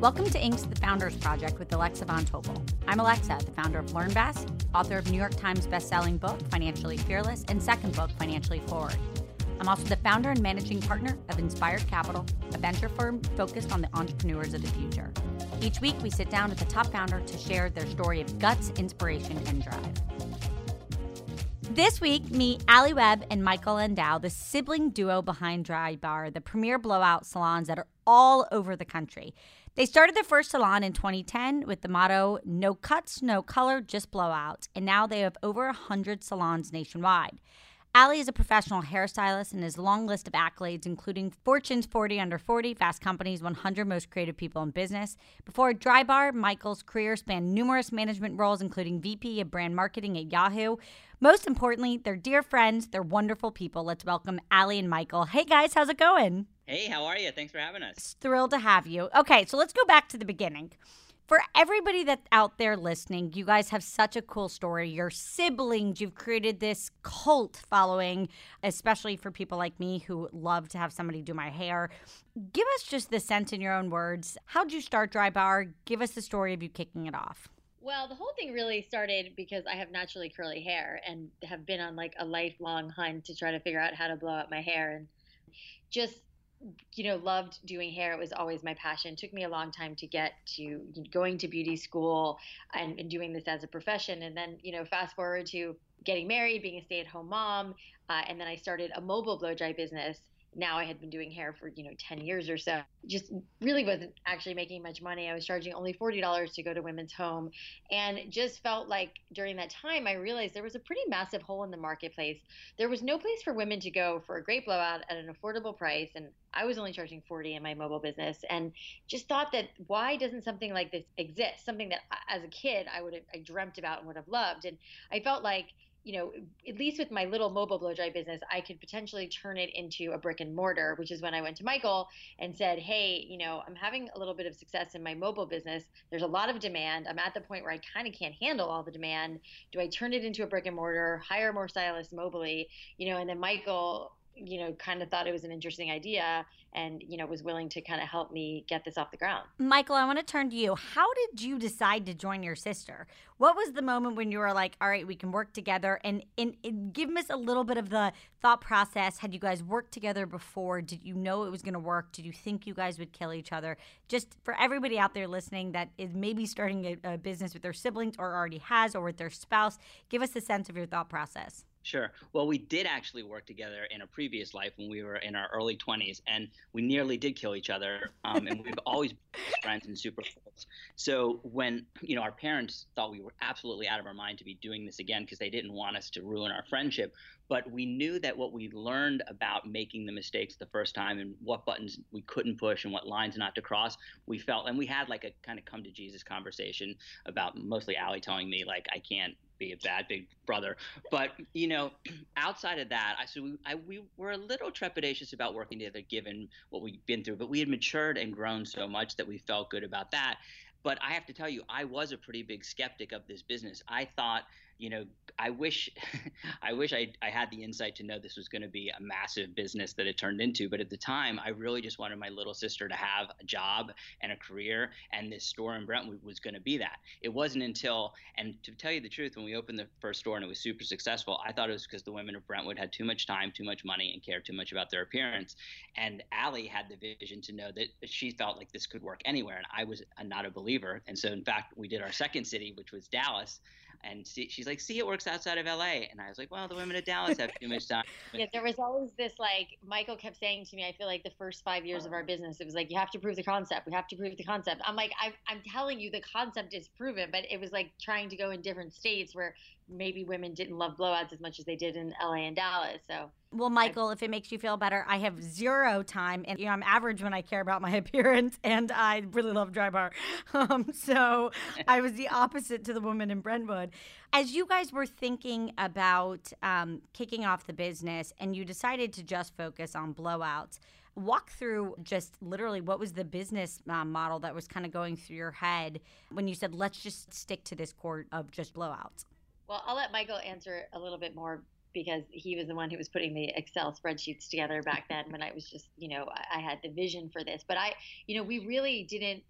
Welcome to Inc.'s The Founders Project with Alexa Von Tobel. I'm Alexa, the founder of LearnVest, author of New York Times bestselling book, Financially Fearless, and second book, Financially Forward. I'm also the founder and managing partner of Inspired Capital, a venture firm focused on the entrepreneurs of the future. Each week, we sit down with the top founder to share their story of guts, inspiration, and drive. This week, meet Alli Webb and Michael Landau, the sibling duo behind Dry Bar, the premier blowout salons that are all over the country. They started their first salon in 2010 with the motto no cuts, no color, just blowouts. And now they have over 100 salons nationwide. Alli is a professional hairstylist and his long list of accolades, including Fortune's 40 Under 40, Fast Company's 100 Most Creative People in Business. Before Drybar, Michael's career spanned numerous management roles, including VP of Brand Marketing at Yahoo. Most importantly, they're dear friends, they're wonderful people. Let's welcome Alli and Michael. Hey guys, how's it going? Hey, how are you? Thanks for having us. Thrilled to have you. Okay, so let's go back to the beginning. For everybody that's out there listening, you guys have such a cool story. Your siblings, you've created this cult following, especially for people like me who love to have somebody do my hair. Give us just the sense in your own words. How'd you start Dry Bar? Give us the story of you kicking it off. Well, the whole thing really started because I have naturally curly hair and have been on like a lifelong hunt to try to figure out how to blow out my hair and just you know, loved doing hair. It was always my passion. It took me a long time to get to going to beauty school and, and doing this as a profession. And then, you know, fast forward to getting married, being a stay at home mom. Uh, and then I started a mobile blow dry business now I had been doing hair for, you know, 10 years or so. Just really wasn't actually making much money. I was charging only $40 to go to Women's Home. And just felt like during that time, I realized there was a pretty massive hole in the marketplace. There was no place for women to go for a great blowout at an affordable price. And I was only charging 40 in my mobile business. And just thought that why doesn't something like this exist? Something that as a kid, I would have, I dreamt about and would have loved. And I felt like, you know, at least with my little mobile blow dry business, I could potentially turn it into a brick and mortar, which is when I went to Michael and said, Hey, you know, I'm having a little bit of success in my mobile business. There's a lot of demand. I'm at the point where I kind of can't handle all the demand. Do I turn it into a brick and mortar, hire more stylists mobily? You know, and then Michael you know, kind of thought it was an interesting idea and, you know, was willing to kind of help me get this off the ground. Michael, I want to turn to you. How did you decide to join your sister? What was the moment when you were like, all right, we can work together? And, and, and give us a little bit of the thought process. Had you guys worked together before? Did you know it was going to work? Did you think you guys would kill each other? Just for everybody out there listening that is maybe starting a, a business with their siblings or already has or with their spouse, give us a sense of your thought process. Sure. Well, we did actually work together in a previous life when we were in our early 20s, and we nearly did kill each other. Um, and we've always been friends and super close. So when you know our parents thought we were absolutely out of our mind to be doing this again because they didn't want us to ruin our friendship, but we knew that what we learned about making the mistakes the first time and what buttons we couldn't push and what lines not to cross, we felt, and we had like a kind of come to Jesus conversation about mostly Alli telling me like I can't be a bad big brother. But you know, outside of that, I so we, I, we were a little trepidatious about working together given what we've been through. But we had matured and grown so much that we felt good about that. But I have to tell you, I was a pretty big skeptic of this business. I thought you know, I wish, I wish I, I had the insight to know this was going to be a massive business that it turned into. But at the time, I really just wanted my little sister to have a job and a career, and this store in Brentwood was going to be that. It wasn't until, and to tell you the truth, when we opened the first store and it was super successful, I thought it was because the women of Brentwood had too much time, too much money, and cared too much about their appearance. And Alli had the vision to know that she felt like this could work anywhere, and I was not a believer. And so, in fact, we did our second city, which was Dallas and see, she's like, "See, it works outside of LA." And I was like, "Well, the women of Dallas have too much time." yeah, there was always this like Michael kept saying to me. I feel like the first five years of our business, it was like, "You have to prove the concept. We have to prove the concept." I'm like, I, "I'm telling you, the concept is proven," but it was like trying to go in different states where maybe women didn't love blowouts as much as they did in LA and Dallas. So Well, Michael, if it makes you feel better, I have zero time, and you know I'm average when I care about my appearance, and I really love Drybar. Um, so I was the opposite to the woman in Brentwood. As you guys were thinking about um, kicking off the business, and you decided to just focus on blowouts, walk through just literally what was the business uh, model that was kind of going through your head when you said, let's just stick to this core of just blowouts. Well, I'll let Michael answer a little bit more because he was the one who was putting the Excel spreadsheets together back then when I was just, you know, I, had the vision for this. But I, you know, we really didn't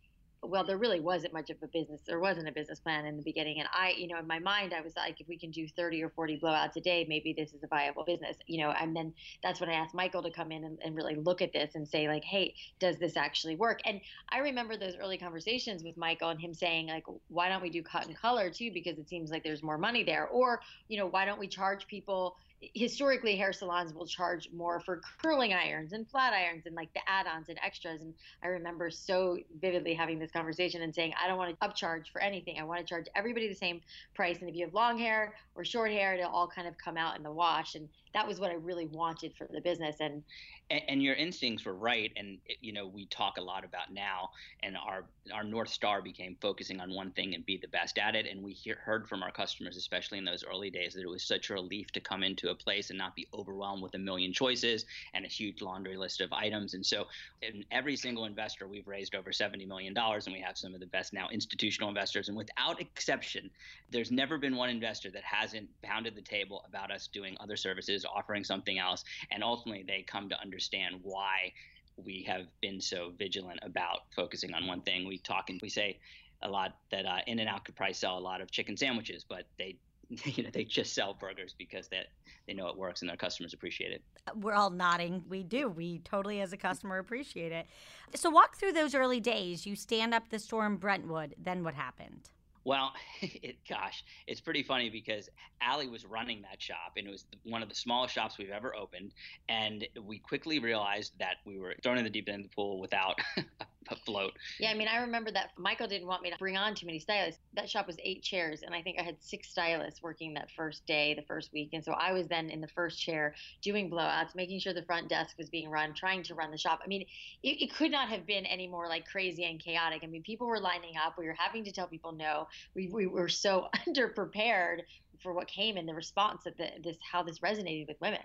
well, there really wasn't much of a business. There wasn't a business plan in the beginning. And I, you know, in my mind, I was like, if we can do 30 or 40 blowouts a day, maybe this is a viable business, you know. And then that's when I asked Michael to come in and, and really look at this and say, like, hey, does this actually work? And I remember those early conversations with Michael and him saying, like, why don't we do cut and color too? Because it seems like there's more money there. Or, you know, why don't we charge people? Historically hair salons will charge more for curling irons and flat irons and like the add-ons and extras and i remember so vividly having this conversation and saying i don't want to upcharge for anything i want to charge everybody the same price and if you have long hair or short hair it'll all kind of come out in the wash and that was what I really wanted for the business. And and, and your instincts were right. And eh, you know, we talk a lot about now, and our our north star became focusing on one thing and be the best at it. And we hear, heard from our customers, especially in those early days, that it was such a relief to come into a place and not be overwhelmed with a million choices and a huge laundry list of items. And so, in every single investor, we've raised over seventy million dollars, and we have some of the best now institutional investors. And without exception, there's never been one investor that hasn't pounded the table about us doing other services offering something else, and ultimately they come to understand why we have been so vigilant about focusing on one thing. We talk and we say a lot that uh, In and Out could probably sell a lot of chicken sandwiches, but they you know they just sell burgers because that they know it works and their customers appreciate it. Uh, we're all nodding. We do. We totally as a customer appreciate it. So walk through those early days. You stand up the store in Brentwood. Then what happened? Well, it, gosh, it's pretty funny because Alli was running that shop, and it was one of the smallest shops we've ever opened. And we quickly realized that we were thrown in the deep end of the pool without a float. Yeah, I mean, I remember that Michael didn't want me to bring on too many stylists. That shop was eight chairs, and I think I had six stylists working that first day, the first week. And so I was then in the first chair doing blowouts, making sure the front desk was being run, trying to run the shop. I mean, it, it could not have been any more like crazy and chaotic. I mean, people were lining up. We were having to tell people no. We, we were so underprepared for what came and the response that the, this how this resonated with women.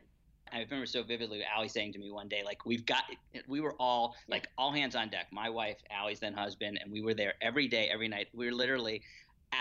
I remember so vividly Alli saying to me one day, like, we've got, we were all, like, all hands on deck. My wife, Alli's then husband, and we were there every day, every night. We were literally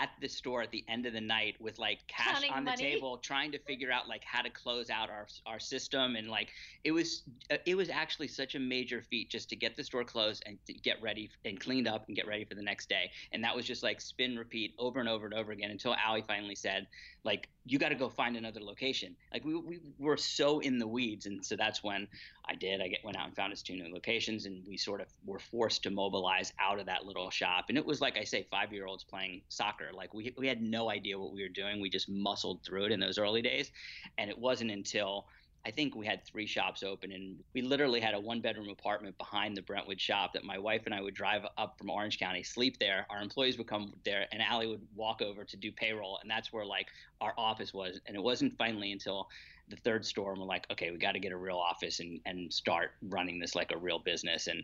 at the store at the end of the night with like cash Counting on the money. table trying to figure out like how to close out our our system. And like it was uh, it was actually such a major feat just to get the store closed and to get ready and cleaned up and get ready for the next day. And that was just like spin repeat over and over and over again until Alli finally said like you got to go find another location. Like we, we were so in the weeds. And so that's when I did. I get, went out and found us two new locations, and we sort of were forced to mobilize out of that little shop. And it was like I say, five year olds playing soccer. Like we we had no idea what we were doing. We just muscled through it in those early days, and it wasn't until I think we had three shops open, and we literally had a one bedroom apartment behind the Brentwood shop that my wife and I would drive up from Orange County, sleep there. Our employees would come there, and Alli would walk over to do payroll, and that's where like our office was. And it wasn't finally until the third store, and we're like, okay, we got to get a real office and and start running this like a real business. And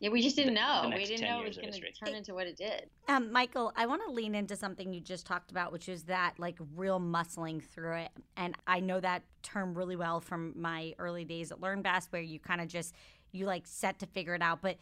Yeah, we just didn't the- know. the we didn't know it was going to turn into what it did. Um, Michael, I want to lean into something you just talked about, which is that like real muscling through it. And I know that term really well from my early days at LearnVest, where you kind of just you like set to figure it out. But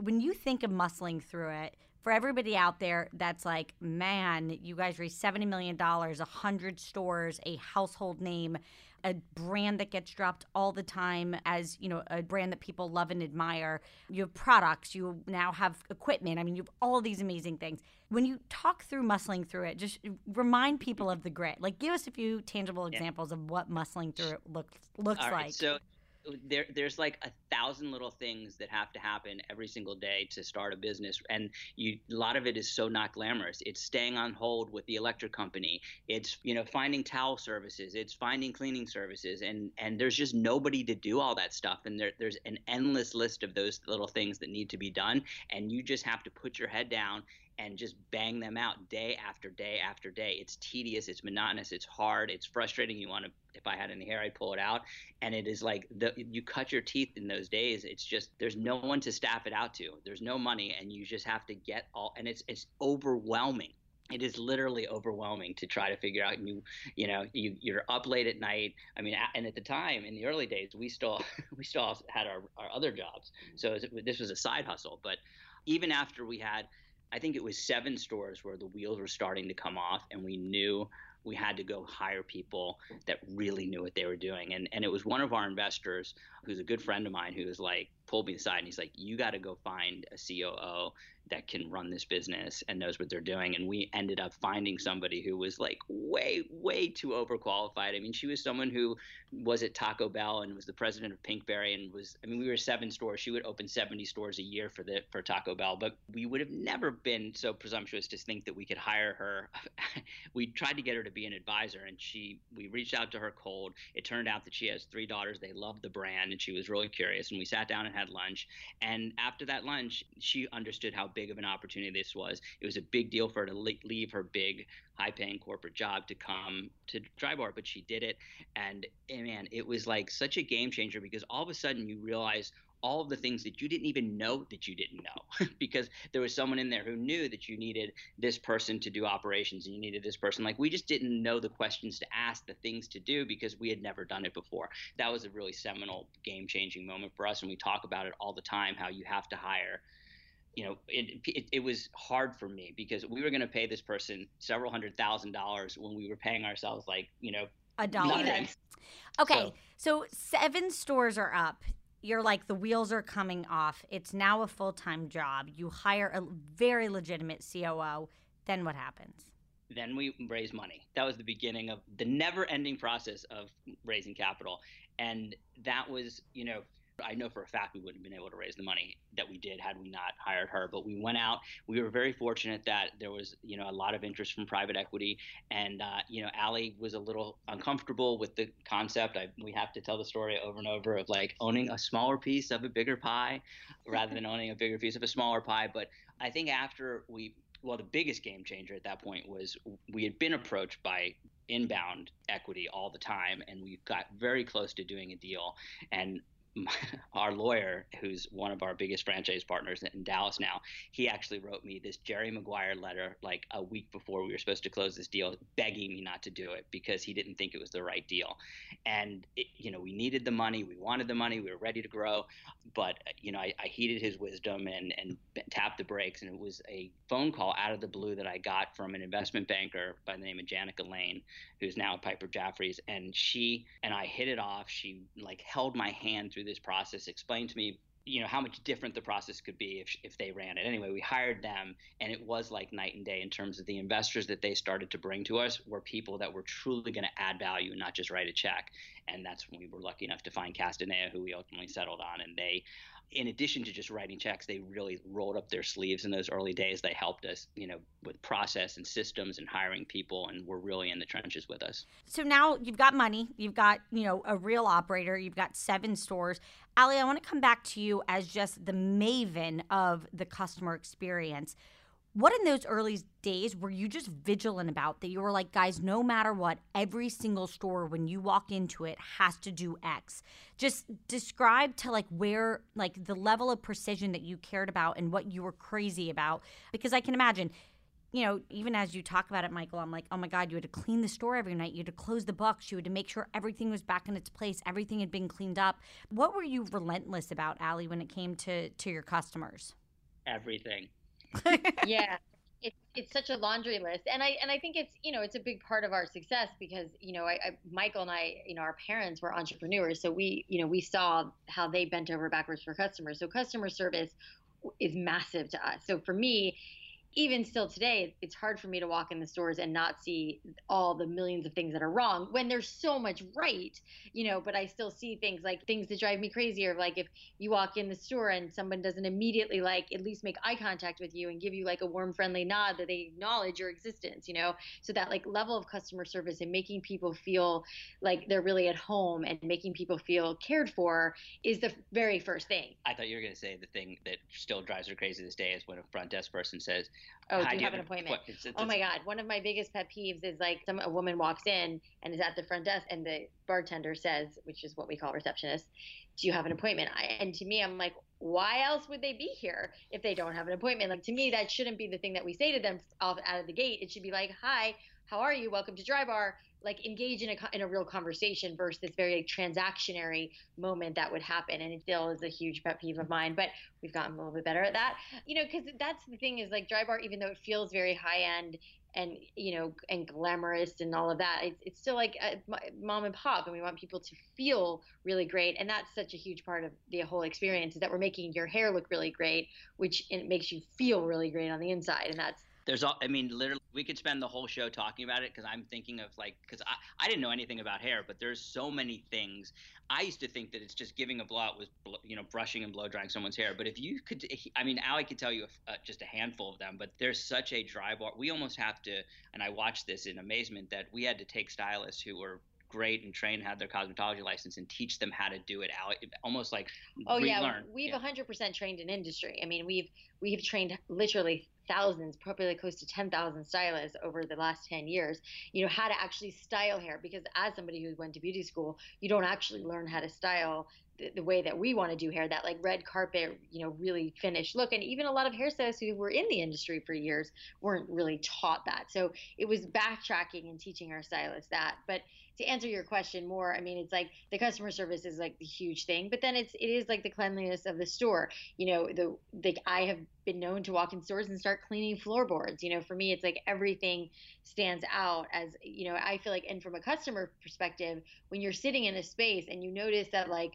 when you think of muscling through it, for everybody out there that's like, man, you guys raised seventy million dollars, a hundred stores, a household name, a brand that gets dropped all the time as you know a brand that people love and admire. You have products, you now have equipment. I mean, you have all these amazing things. When you talk through muscling through it, just remind people of the grit. Like, give us a few tangible examples of what muscling through it looks looks right, like. so there, there's like a thousand little things that have to happen every single day to start a business, and you a lot of it is so not glamorous. It's staying on hold with the electric company. It's you know finding towel services. It's finding cleaning services, and and there's just nobody to do all that stuff. And there, there's an endless list of those little things that need to be done, and you just have to put your head down and just bang them out day after day after day. It's tedious, it's monotonous, it's hard, it's frustrating. You want to, if I had any hair, I'd pull it out. And it is like the, you cut your teeth in those days. It's just there's no one to staff it out to. There's no money, and you just have to get all. And it's it's overwhelming it is literally overwhelming to try to figure out you you know you you're up late at night i mean and at the time in the early days we still we still had our, our other jobs so this was a side hustle but even after we had i think it was seven stores where the wheels were starting to come off and we knew we had to go hire people that really knew what they were doing. And and it was one of our investors who's a good friend of mine who was like pulled me aside and he's like you got to go find a COO that can run this business and knows what they're doing. And we ended up finding somebody who was like way, way too overqualified. I mean, she was someone who was at Taco Bell and was the president of Pinkberry and was, I mean, we were seven stores. She would open 70 stores a year for the, for Taco Bell, but we would have never been so presumptuous to think that we could hire her. we tried to get her to be an advisor and she, we reached out to her cold. It turned out that she has three daughters. They loved the brand and she was really curious. And we sat down and had lunch. And after that lunch, she understood how big of an opportunity this was. It was a big deal for her to leave her big, high paying corporate job to come to Drybar, but she did it. And, and man, it was like such a game changer because all of a sudden you realize all of the things that you didn't even know that you didn't know because there was someone in there who knew that you needed this person to do operations and you needed this person like we just didn't know the questions to ask the things to do because we had never done it before that was a really seminal game changing moment for us and we talk about it all the time how you have to hire you know, it, it, it, was hard for me because we were going to pay this person several hundred thousand dollars when we were paying ourselves like, you know, a dollar. Okay, so, so seven stores are up. You're like the wheels are coming off. It's now a full time job. You hire a very legitimate COO. Then what happens? Then we raise money. That was the beginning of the never ending process of raising capital. And that was, you know, I know for a fact we wouldn't have been able to raise the money that we did had we not hired her. But we went out. We were very fortunate that there was, you know, a lot of interest from private equity, and uh, you know, Alli was a little uncomfortable with the concept. I, we have to tell the story over and over of like owning a smaller piece of a bigger pie, rather than owning a bigger piece of a smaller pie. But I think after we well, the biggest game changer at that point was we had been approached by inbound equity all the time, and we got very close to doing a deal. And our lawyer, who's one of our biggest franchise partners in Dallas now, he actually wrote me this Jerry Maguire letter like a week before we were supposed to close this deal, begging me not to do it because he didn't think it was the right deal. And it, you know, we needed the money, we wanted the money, we were ready to grow, but you know, I, I heeded his wisdom and and tapped the brakes. And it was a phone call out of the blue that I got from an investment banker by the name of Janica Lane, who's now at Piper Jaffray's, and she and I hit it off. She like held my hand through this process, explained to me you know how much different the process could be if, if they ran it anyway we hired them and it was like night and day in terms of the investors that they started to bring to us were people that were truly going to add value and not just write a check and that's when we were lucky enough to find castanea who we ultimately settled on and they in addition to just writing checks, they really rolled up their sleeves in those early days. They helped us, you know, with process and systems and hiring people, and were really in the trenches with us. So now you've got money, you've got, you know, a real operator, you've got seven stores. Alli, I want to come back to you as just the maven of the customer experience what in those early days were you just vigilant about that you were like guys no matter what every single store when you walk into it has to do x. Just describe to like where like the level of precision that you cared about and what you were crazy about. Because i can imagine you know even as you talk about it michael i'm like oh my god you had to clean the store every night. You had to close the books. You had to make sure everything was back in its place. Everything had been cleaned up. What were you relentless about Alli when it came to to your customers? Everything yeah. It's, it's such a laundry list. And i and i think it's you know it's a big part of our success because you know I, I, michael and i you know our parents were entrepreneurs. So we you know we saw how they bent over backwards for customers. So customer service is massive to us. So for me even still today, it's hard for me to walk in the stores and not see all the millions of things that are wrong when there's so much right, you know, but I still see things like things that drive me crazy or like if you walk in the store and someone doesn't immediately like at least make eye contact with you and give you like a warm, friendly nod that they acknowledge your existence, you know? So that like level of customer service and making people feel like they're really at home and making people feel cared for is the very first thing. I thought you were going to say the thing that still drives her crazy this day is when a front desk person says, Oh, do you, have, an appointment? Oh my God. One of my biggest pet peeves is like some a woman walks in and is at the front desk and the bartender says, which is what we call receptionist, do you have an appointment? I, and to me, I'm like, why else would they be here if they don't have an appointment? Like to me, that shouldn't be the thing that we say to them off out of the gate. It should be like, hi, how are you? Welcome to Dry Bar like engage in a in a real conversation versus this very like, transactionary moment that would happen and it still is a huge pet peeve of mine but we've gotten a little bit better at that you know because that's the thing is like dry bar even though it feels very high end and you know and glamorous and all of that it's, it's still like uh, a, mom and pop and we want people to feel really great and that's such a huge part of the whole experience is that we're making your hair look really great which it makes you feel really great on the inside and that's there's all i mean literally we could spend the whole show talking about it because i'm thinking of like because I, I didn't know anything about hair but there's so many things i used to think that it's just giving a blowout was you know brushing and blow drying someone's hair but if you could i mean ali could tell you uh, just a handful of them but there's such a dry bar we almost have to and i watched this in amazement that we had to take stylists who were great and trained, had their cosmetology license, and teach them how to do it out, almost like oh yeah, we've yeah. 100% trained in industry. I mean, we've we've trained literally thousands, probably close to 10,000 stylists over the last 10 years, you know, how to actually style hair. Because as somebody who went to beauty school, you don't actually learn how to style the, the way that we want to do hair, that like red carpet, you know, really finished look. And even a lot of hairstylists who were in the industry for years weren't really taught that. So it was backtracking and teaching our stylists that. But to answer your question more, I mean, it's like the customer service is like the huge thing, but then it's it is like the cleanliness of the store. You know, the the I have been known to walk in stores and start cleaning floorboards. You know, for me, it's like everything stands out as you know. I feel like, and from a customer perspective, when you're sitting in a space and you notice that like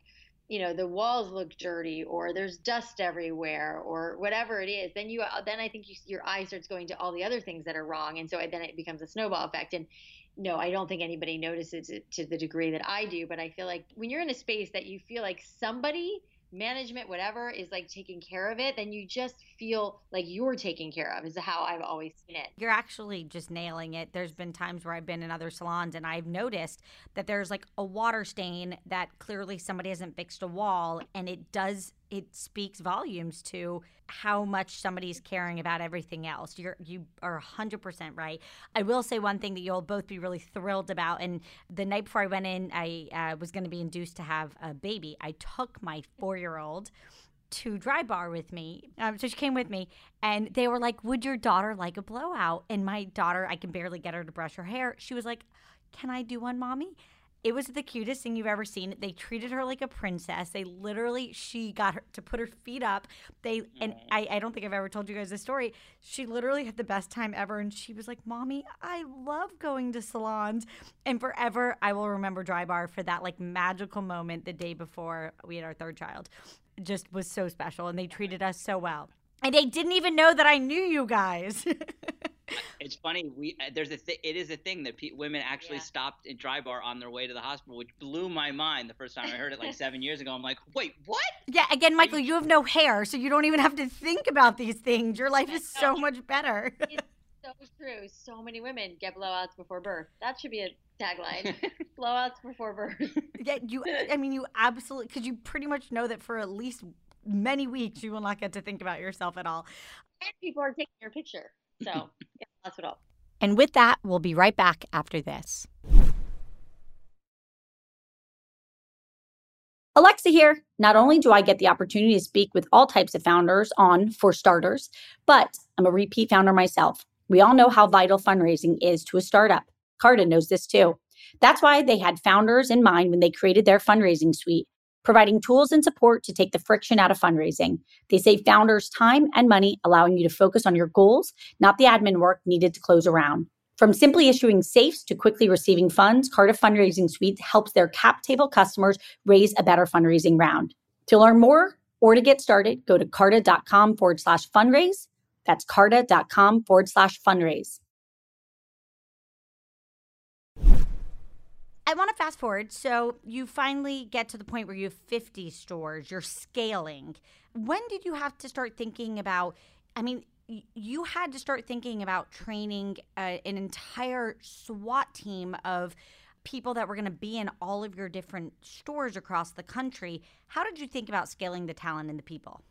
you know the walls look dirty or there's dust everywhere or whatever it is then you uh, then i think you, your eye starts going to all the other things that are wrong and so then it becomes a snowball effect and no, I don't think anybody notices it to the degree that I do. But I feel like when you're in a space that you feel like somebody, management, whatever, is like taking care of it, then you just feel like you're taken care of, is how I've always seen it. You're actually just nailing it. There's been times where I've been in other salons and I've noticed that there's like a water stain that clearly somebody hasn't fixed a wall and it does it speaks volumes to how much somebody's caring about everything else. You're you are 100% right. I will say one thing that you'll both be really thrilled about and the night before I went in I uh, was going to be induced to have a baby. I took my 4-year-old to dry bar with me. Um, so she came with me, and they were like, "Would your daughter like a blowout?" And my daughter, I can barely get her to brush her hair. She was like, "Can I do one, mommy?" It was the cutest thing you've ever seen. They treated her like a princess. They literally, she got her to put her feet up. They, and mm. I, I don't think I've ever told you guys this story. She literally had the best time ever. And she was like, Mommy, I love going to salons. And forever, I will remember Dry Bar for that like magical moment the day before we had our third child. Just was so special. And they treated us so well. And they didn't even know that I knew you guys. it's funny. We uh, there's a th- it is a thing that pe- women actually yeah. stopped in dry bar on their way to the hospital, which blew my mind the first time I heard it like seven years ago. I'm like, wait, what? Yeah. Again, Michael, you have no hair, so you don't even have to think about these things. Your life is so much better. it's so true. So many women get blowouts before birth. That should be a tagline. blowouts before birth. Yeah, you. I mean, you absolutely because you pretty much know that for at least many weeks you will not get to think about yourself at all. And people are taking your picture. So yeah, that's what all. And with that, we'll be right back after this. Alexa here. Not only do I get the opportunity to speak with all types of founders on For Starters, but I'm a repeat founder myself. We all know how vital fundraising is to a startup. Carta knows this too. That's why they had founders in mind when they created their fundraising suite providing tools and support to take the friction out of fundraising. They save founders time and money, allowing you to focus on your goals, not the admin work needed to close a round. From simply issuing safes to quickly receiving funds, Carta Fundraising Suite helps their cap table customers raise a better fundraising round. To learn more or to get started, go to carta.com forward slash fundraise. That's carta.com forward slash fundraise. I want to fast forward. So you finally get to the point where you have 50 stores, you're scaling. When did you have to start thinking about? I mean, you had to start thinking about training uh, an entire SWAT team of people that were going to be in all of your different stores across the country. How did you think about scaling the talent and the people?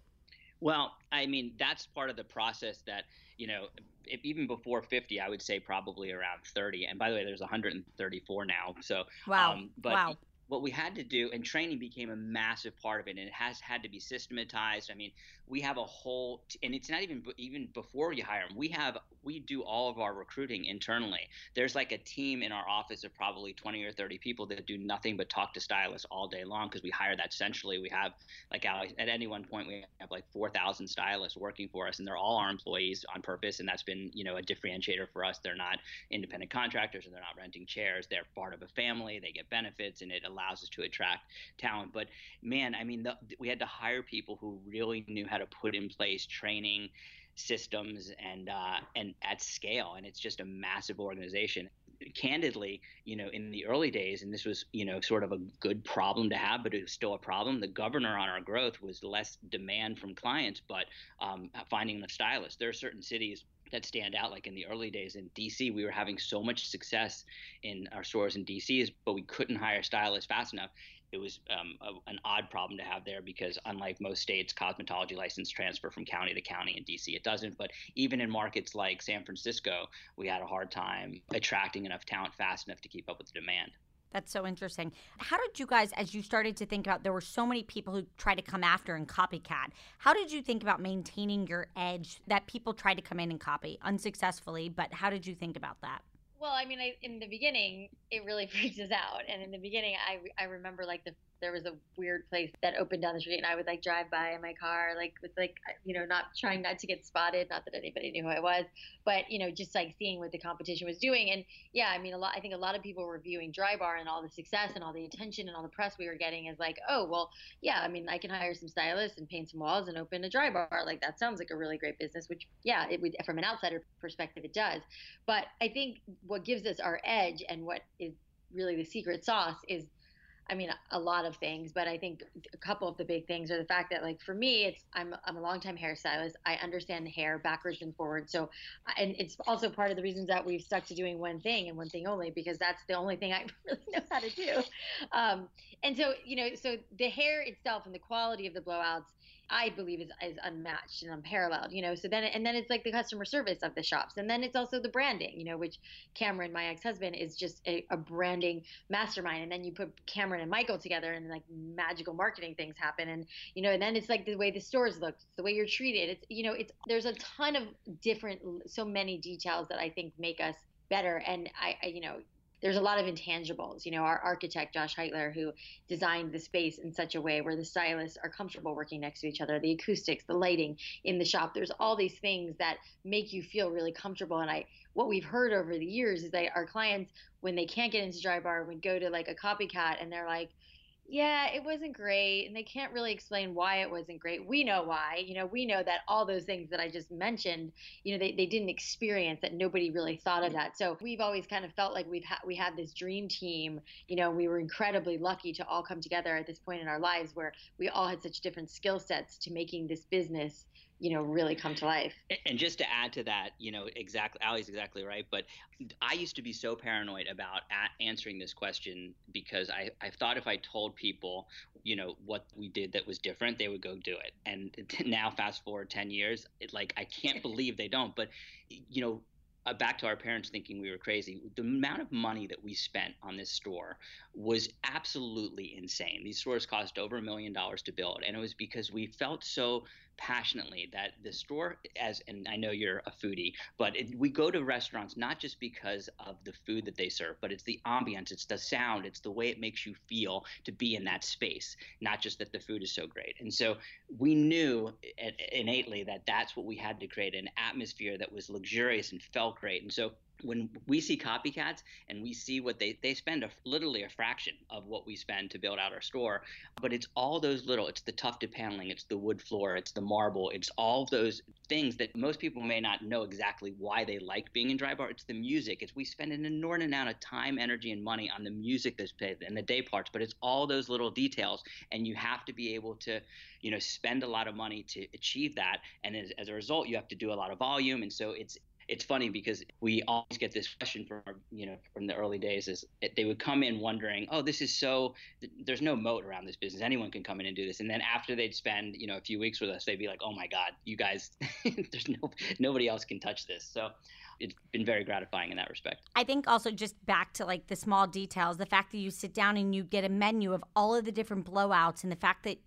Well, I mean, that's part of the process that, you know, if, even before 50, I would say probably around 30. And by the way, there's 134 now. So, wow. Um, but wow what we had to do, and training became a massive part of it, and it has had to be systematized. I mean, we have a whole, and it's not even even before you hire them. We have we do all of our recruiting internally. There's like a team in our office of probably 20 or 30 people that do nothing but talk to stylists all day long because we hire that centrally. We have like at any one point we have like 4,000 stylists working for us, and they're all our employees on purpose, and that's been you know a differentiator for us. They're not independent contractors, and they're not renting chairs. They're part of a family. They get benefits, and it allows allows us to attract talent. But man, I mean, the, we had to hire people who really knew how to put in place training systems and uh, and at scale, and it's just a massive organization. Candidly, you know, in the early days, and this was, you know, sort of a good problem to have, but it was still a problem. The governor on our growth was less demand from clients, but um, finding the stylists. There are certain cities that stand out. Like in the early days in DC, we were having so much success in our stores in DC, but we couldn't hire stylists fast enough. It was um, a, an odd problem to have there because, unlike most states, cosmetology license transfer from county to county. In DC, it doesn't. But even in markets like San Francisco, we had a hard time attracting enough talent fast enough to keep up with the demand. That's so interesting. How did you guys, as you started to think about, there were so many people who tried to come after and copycat. How did you think about maintaining your edge that people tried to come in and copy unsuccessfully? But how did you think about that? Well, I mean, I, in the beginning, it really freaks us out. And in the beginning, I, I remember like the there was a weird place that opened down the street and I would like drive by in my car, like with like, you know, not trying not to get spotted, not that anybody knew who I was, but, you know, just like seeing what the competition was doing. And yeah, I mean, a lot, I think a lot of people were viewing Drybar and all the success and all the attention and all the press we were getting as like, oh, well, yeah, I mean, I can hire some stylists and paint some walls and open a Drybar. Like that sounds like a really great business, which yeah, it would, from an outsider perspective, it does. But I think what gives us our edge and what is really the secret sauce is I mean, a lot of things, but I think a couple of the big things are the fact that, like, for me, it's I'm I'm a longtime hairstylist. I understand hair backwards and forward. So, and it's also part of the reasons that we've stuck to doing one thing and one thing only because that's the only thing I really know how to do. Um, and so, you know, so the hair itself and the quality of the blowouts I believe is, is unmatched and unparalleled, you know. So then, and then it's like the customer service of the shops, and then it's also the branding, you know, which Cameron, my ex-husband, is just a, a branding mastermind. And then you put Cameron and Michael together, and like magical marketing things happen, and you know, and then it's like the way the stores look, the way you're treated. It's you know, it's there's a ton of different, so many details that I think make us better. And I, I you know, there's a lot of intangibles. You know, our architect Josh Heitler, who designed the space in such a way where the stylists are comfortable working next to each other, the acoustics, the lighting in the shop. There's all these things that make you feel really comfortable. And I, what we've heard over the years is that our clients, when they can't get into Drybar, would go to like a copycat and they're like, yeah, it wasn't great. And they can't really explain why it wasn't great. We know why. You know, we know that all those things that I just mentioned, you know, they, they didn't experience that nobody really thought of mm-hmm. that. So we've always kind of felt like we've had we had this dream team. You know, we were incredibly lucky to all come together at this point in our lives where we all had such different skill sets to making this business you know really come to life and just to add to that you know exactly ali's exactly right but i used to be so paranoid about answering this question because i i thought if i told people you know what we did that was different they would go do it and now fast forward 10 years it, like i can't believe they don't but you know uh, back to our parents thinking we were crazy. The amount of money that we spent on this store was absolutely insane. These stores cost over a million dollars to build, and it was because we felt so passionately that the store as and I know you're a foodie, but it, we go to restaurants not just because of the food that they serve, but it's the ambiance, it's the sound, it's the way it makes you feel to be in that space, not just that the food is so great. And so we knew innately that that's what we had to create an atmosphere that was luxurious and felt great. And so when we see copycats and we see what they they spend a, literally a fraction of what we spend to build out our store but it's all those little it's the tufted paneling it's the wood floor it's the marble it's all those things that most people may not know exactly why they like being in Drybar it's the music. It's we spend an inordinate amount of time energy and money on the music that's played and the day parts but it's all those little details and you have to be able to you know spend a lot of money to achieve that and as, as a result you have to do a lot of volume and so it's it's funny because we always get this question from you know from the early days is they would come in wondering oh this is so there's no moat around this business. Anyone can come in and do this. And then after they'd spend you know a few weeks with us they'd be like oh my god you guys there's no nobody else can touch this. So it's been very gratifying in that respect. I think also just back to like the small details, the fact that you sit down and you get a menu of all of the different blowouts, and the fact that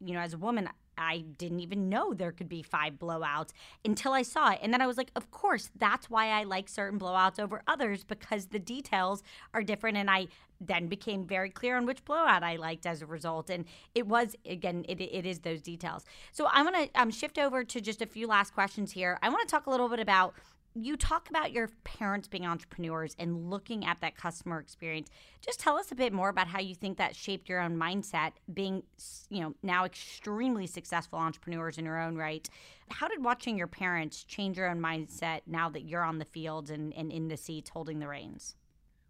you know as a woman I didn't even know there could be five blowouts until I saw it. And then I was like, of course, that's why I like certain blowouts over others because the details are different. And I then became very clear on which blowout I liked as a result. And it was, again, it, it is those details. So I'm going to um, shift over to just a few last questions here. I want to talk a little bit about you talk about your parents being entrepreneurs and looking at that customer experience. Just tell us a bit more about how you think that shaped your own mindset, being, you know, now extremely successful entrepreneurs in your own right. How did watching your parents change your own mindset now that you're on the field and, and in the seats holding the reins?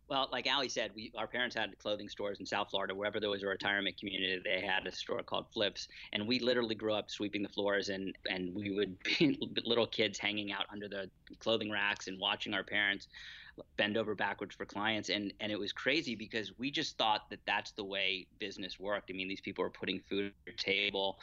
Well, like Alli said, we our parents had clothing stores in South Florida. Wherever there was a retirement community, they had a store called Flips, and we literally grew up sweeping the floors, and and we would be little kids hanging out under the clothing racks and watching our parents bend over backwards for clients and and it was crazy because we just thought that that's the way business worked i mean these people are putting food at your table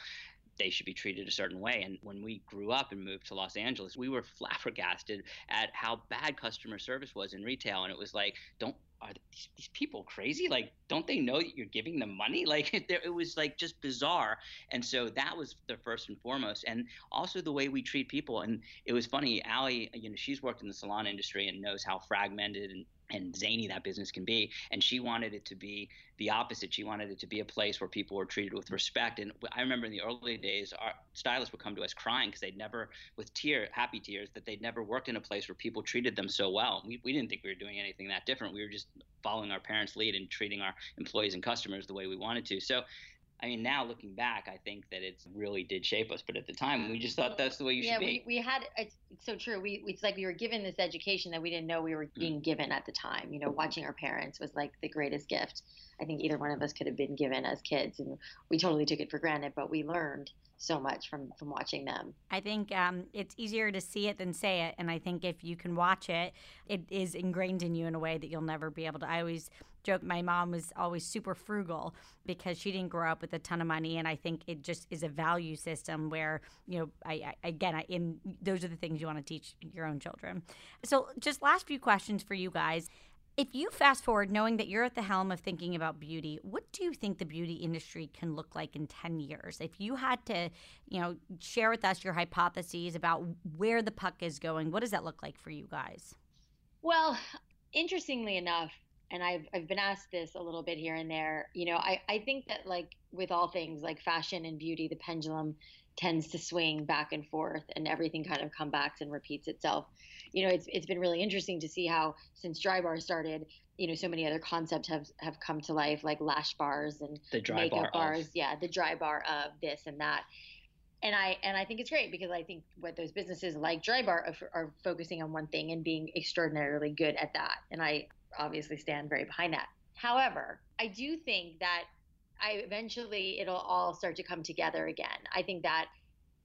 they should be treated a certain way. And when we grew up and moved to Los Angeles, we were flabbergasted at how bad customer service was in retail. And it was like, don't are these, these people crazy? Like, don't they know that you're giving them money? Like, it, it was like just bizarre. And so that was the first and foremost. And also the way we treat people. And it was funny, Alli, you know, she's worked in the salon industry and knows how fragmented and and zany that business can be. And she wanted it to be the opposite. She wanted it to be a place where people were treated with respect. And I remember in the early days, our stylists would come to us crying because they'd never, with tear, happy tears, that they'd never worked in a place where people treated them so well. We, we didn't think we were doing anything that different. We were just following our parents' lead and treating our employees and customers the way we wanted to. So I mean, now looking back, I think that it really did shape us. But at the time, we just thought that's the way you yeah, should be. we, we had, it's, it's so true. We, it's like we were given this education that we didn't know we were mm. being mm. given at the time. You know, watching our parents was like the greatest gift I think either one of us could have been given as kids. And we totally took it for granted, but we learned so much from from watching them. I think um, it's easier to see it than say it, and I think if you can watch it, it is ingrained in you in a way that you'll never be able to. I always joke my mom was always super frugal because she didn't grow up with a ton of money, and I think it just is a value system where you know I, I again I, in those are the things you want to teach your own children. So just last few questions for you guys. If you fast forward knowing that you're at the helm of thinking about beauty, what do you think the beauty industry can look like in 10 years? If you had to, you know, share with us your hypotheses about where the puck is going, what does that look like for you guys? Well, interestingly enough, and I've, I've been asked this a little bit here and there, you know, I, I think that like with all things like fashion and beauty, the pendulum tends to swing back and forth and everything kind of comes back and repeats itself you know, it's it's been really interesting to see how since Drybar started, you know, so many other concepts have have come to life, like lash bars and makeup bar bars. Of. Yeah, the Drybar of this and that. And I and I think it's great because I think what those businesses like Drybar are, are focusing on one thing and being extraordinarily good at that. And I obviously stand very behind that. However, I do think that I eventually it'll all start to come together again. I think that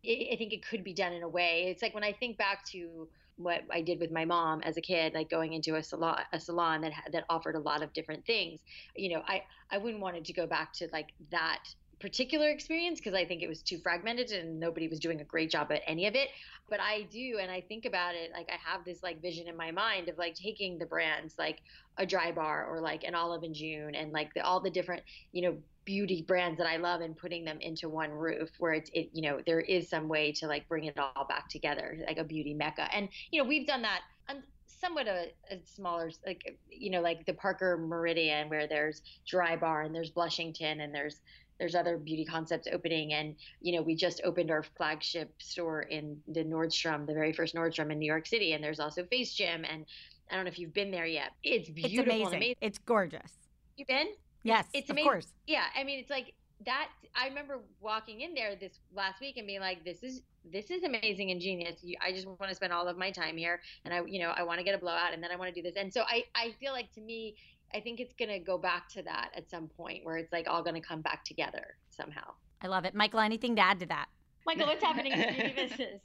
I think it could be done in a way. It's like when I think back to what I did with my mom as a kid, like going into a salon, a salon that that offered a lot of different things. You know, I I wouldn't want it to go back to like that particular experience because I think it was too fragmented and nobody was doing a great job at any of it. But I do, and I think about it like I have this like vision in my mind of like taking the brands like a dry bar or like an Olive & June and like the, all the different you know beauty brands that I love and putting them into one roof where it's it you know there is some way to like bring it all back together like a beauty mecca and you know we've done that on somewhat a, a smaller like you know like the Parker Meridien where there's dry bar and there's Blushington and there's there's other beauty concepts opening and you know we just opened our flagship store in the Nordstrom the very first Nordstrom in New York City and there's also Face Gym and I don't know if you've been there yet it's beautiful it's amazing. amazing. it's gorgeous you've been Yes, it's amazing. Of course. Yeah, I mean, it's like that. I remember walking in there this last week and being like, "This is this is amazing and genius. I just want to spend all of my time here, and I, you know, I want to get a blowout, and then I want to do this." And so I, I feel like to me, I think it's going to go back to that at some point where it's like all going to come back together somehow. I love it, Michael. Anything to add to that? Michael, what's happening in the beauty business?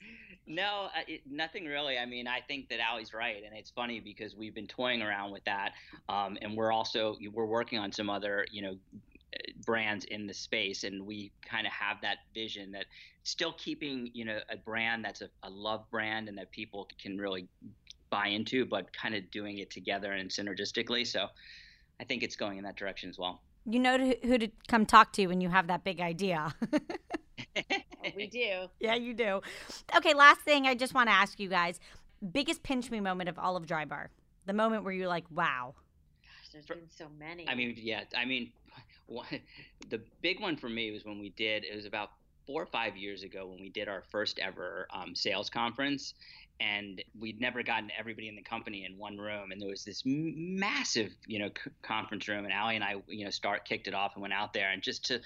no, it, nothing really. I mean, I think that Alli's right, and it's funny because we've been toying around with that, um, and we're also we're working on some other, you know, brands in the space, and we kind of have that vision that still keeping, you know, a brand that's a, a love brand and that people can really buy into, but kind of doing it together and synergistically. So, I think it's going in that direction as well. You know who to come talk to when you have that big idea. we do. Yeah, you do. Okay, last thing I just want to ask you guys biggest pinch me moment of all of Dry Bar? The moment where you're like, wow. Gosh, there's been so many. I mean, yeah, I mean, one, the big one for me was when we did, it was about four or five years ago when we did our first ever um, sales conference and we'd never gotten everybody in the company in one room and there was this massive you know c- conference room and Alli and I you know start kicked it off and went out there and just to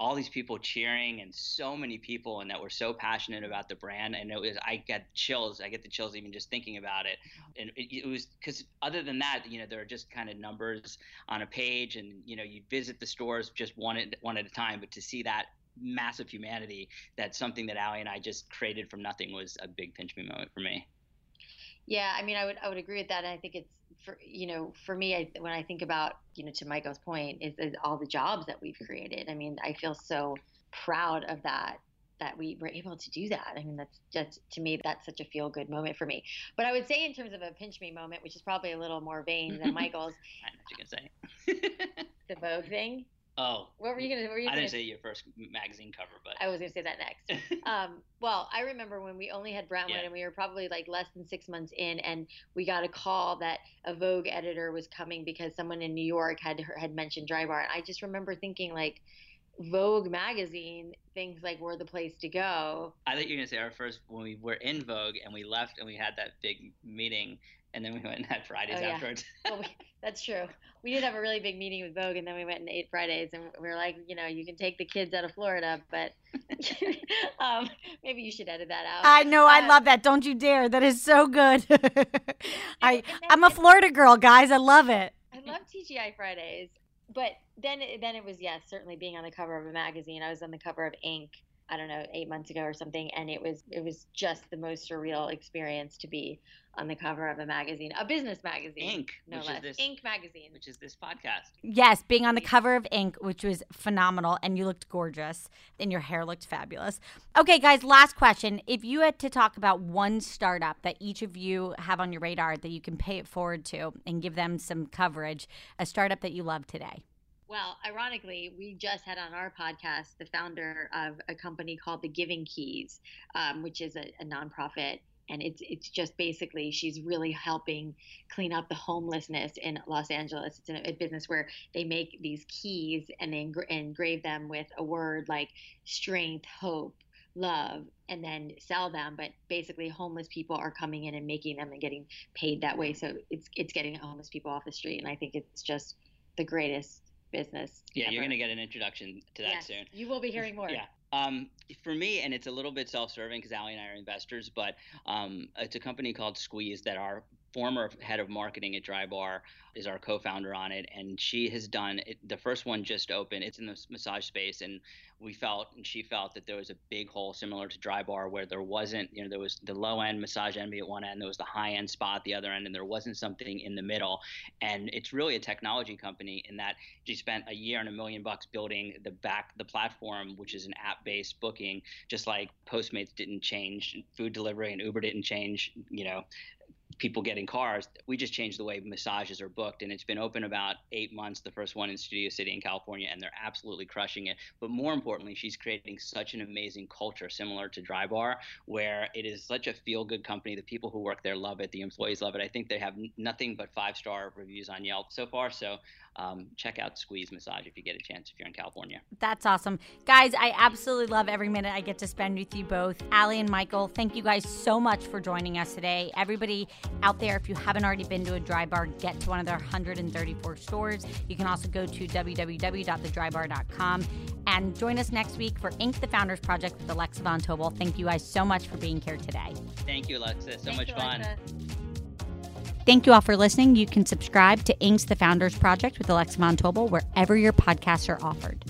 all these people cheering and so many people and that were so passionate about the brand and it was I get chills I get the chills even just thinking about it and it, it was because other than that you know there are just kind of numbers on a page and you know you visit the stores just one at one at a time but to see that massive humanity that something that Alli and I just created from nothing was a big pinch me moment for me. Yeah, I mean, I would I would agree with that, and I think it's for you know for me I, when I think about you know to Michael's point is, is all the jobs that we've created. I mean, I feel so proud of that that we were able to do that. I mean, that's just to me that's such a feel good moment for me. But I would say in terms of a pinch me moment, which is probably a little more vain than Michael's. I know what you're gonna say. the Vogue thing. Oh. What were you gonna? Were you I gonna, didn't say your first magazine cover, but I was gonna say that next. um, well, I remember when we only had Brentwood, yeah. and we were probably like less than six months in, and we got a call that a Vogue editor was coming because someone in New York had had mentioned Drybar, and I just remember thinking like. Vogue magazine things like we're the place to go. I thought you were gonna say our first when we were in Vogue and we left and we had that big meeting and then we went and had Fridays oh, yeah. afterwards. well, we, that's true. We did have a really big meeting with Vogue, and then we went and ate Fridays, and we were like, you know, you can take the kids out of Florida, but um, maybe you should edit that out. I know, uh, I love that. Don't you dare! That is so good. I I'm a Florida girl, guys. I love it. I love TGI Fridays, but then then it was yes, certainly being on the cover of a magazine. I was on the cover of Inc. I don't know, eight months ago or something, and it was it was just the most surreal experience to be on the cover of a magazine, a business magazine, Inc. No less, this, Inc. magazine, which is this podcast. Yes, being on the cover of Inc., which was phenomenal, and you looked gorgeous, and your hair looked fabulous. Okay, guys, last question: If you had to talk about one startup that each of you have on your radar that you can pay it forward to and give them some coverage, a startup that you love today. Well, ironically, we just had on our podcast the founder of a company called The Giving Keys, um, which is a, a nonprofit and it's it's just basically she's really helping clean up the homelessness in Los Angeles. It's a, business where they make these keys and they engra- engrave them with a word like strength, hope, love, and then sell them. But basically, homeless people are coming in and making them and getting paid that way. So it's it's getting homeless people off the street, and I think it's just the greatest business. Yeah, ever. you're going to get an introduction to that yes, soon. You will be hearing more. yeah. Um, for me, and it's a little bit self-serving because Alli and I are investors, but um, it's a company called Squeeze that our former head of marketing at Drybar is our co-founder on it, and she has done it, the first one just opened. It's in the massage space, and we felt and she felt that there was a big hole similar to Drybar where there wasn't, you know, there was the low end massage envy at one end, there was the high end spa at the other end, and there wasn't something in the middle. And it's really a technology company in that she spent a year and a million bucks building the back the platform, which is an app based booking, just like Postmates didn't change, food delivery and Uber didn't change, you know, people getting cars. We just changed the way massages are booked, and it's been open about eight months. The first one in Studio City in California, and they're absolutely crushing it. But more importantly, she's creating such an amazing culture, similar to Drybar, where it is such a feel-good company. The people who work there love it. The employees love it. I think they have nothing but five-star reviews on Yelp so far. So um, check out Squeeze Massage if you get a chance if you're in California. That's awesome. Guys, I absolutely love every minute I get to spend with you both. Alli and Michael, thank you guys so much for joining us today. Everybody out there, if you haven't already been to a dry bar, get to one of their 134 stores. You can also go to www.thedrybar.com and join us next week for Inc. the Founders Project with Alexa Von Tobel. Thank you guys so much for being here today. Thank you, Alexa. So Thank much you, fun. Alexa. Thank you all for listening. You can subscribe to Inc.'s The Founders Project with Alexa Von Tobel wherever your podcasts are offered.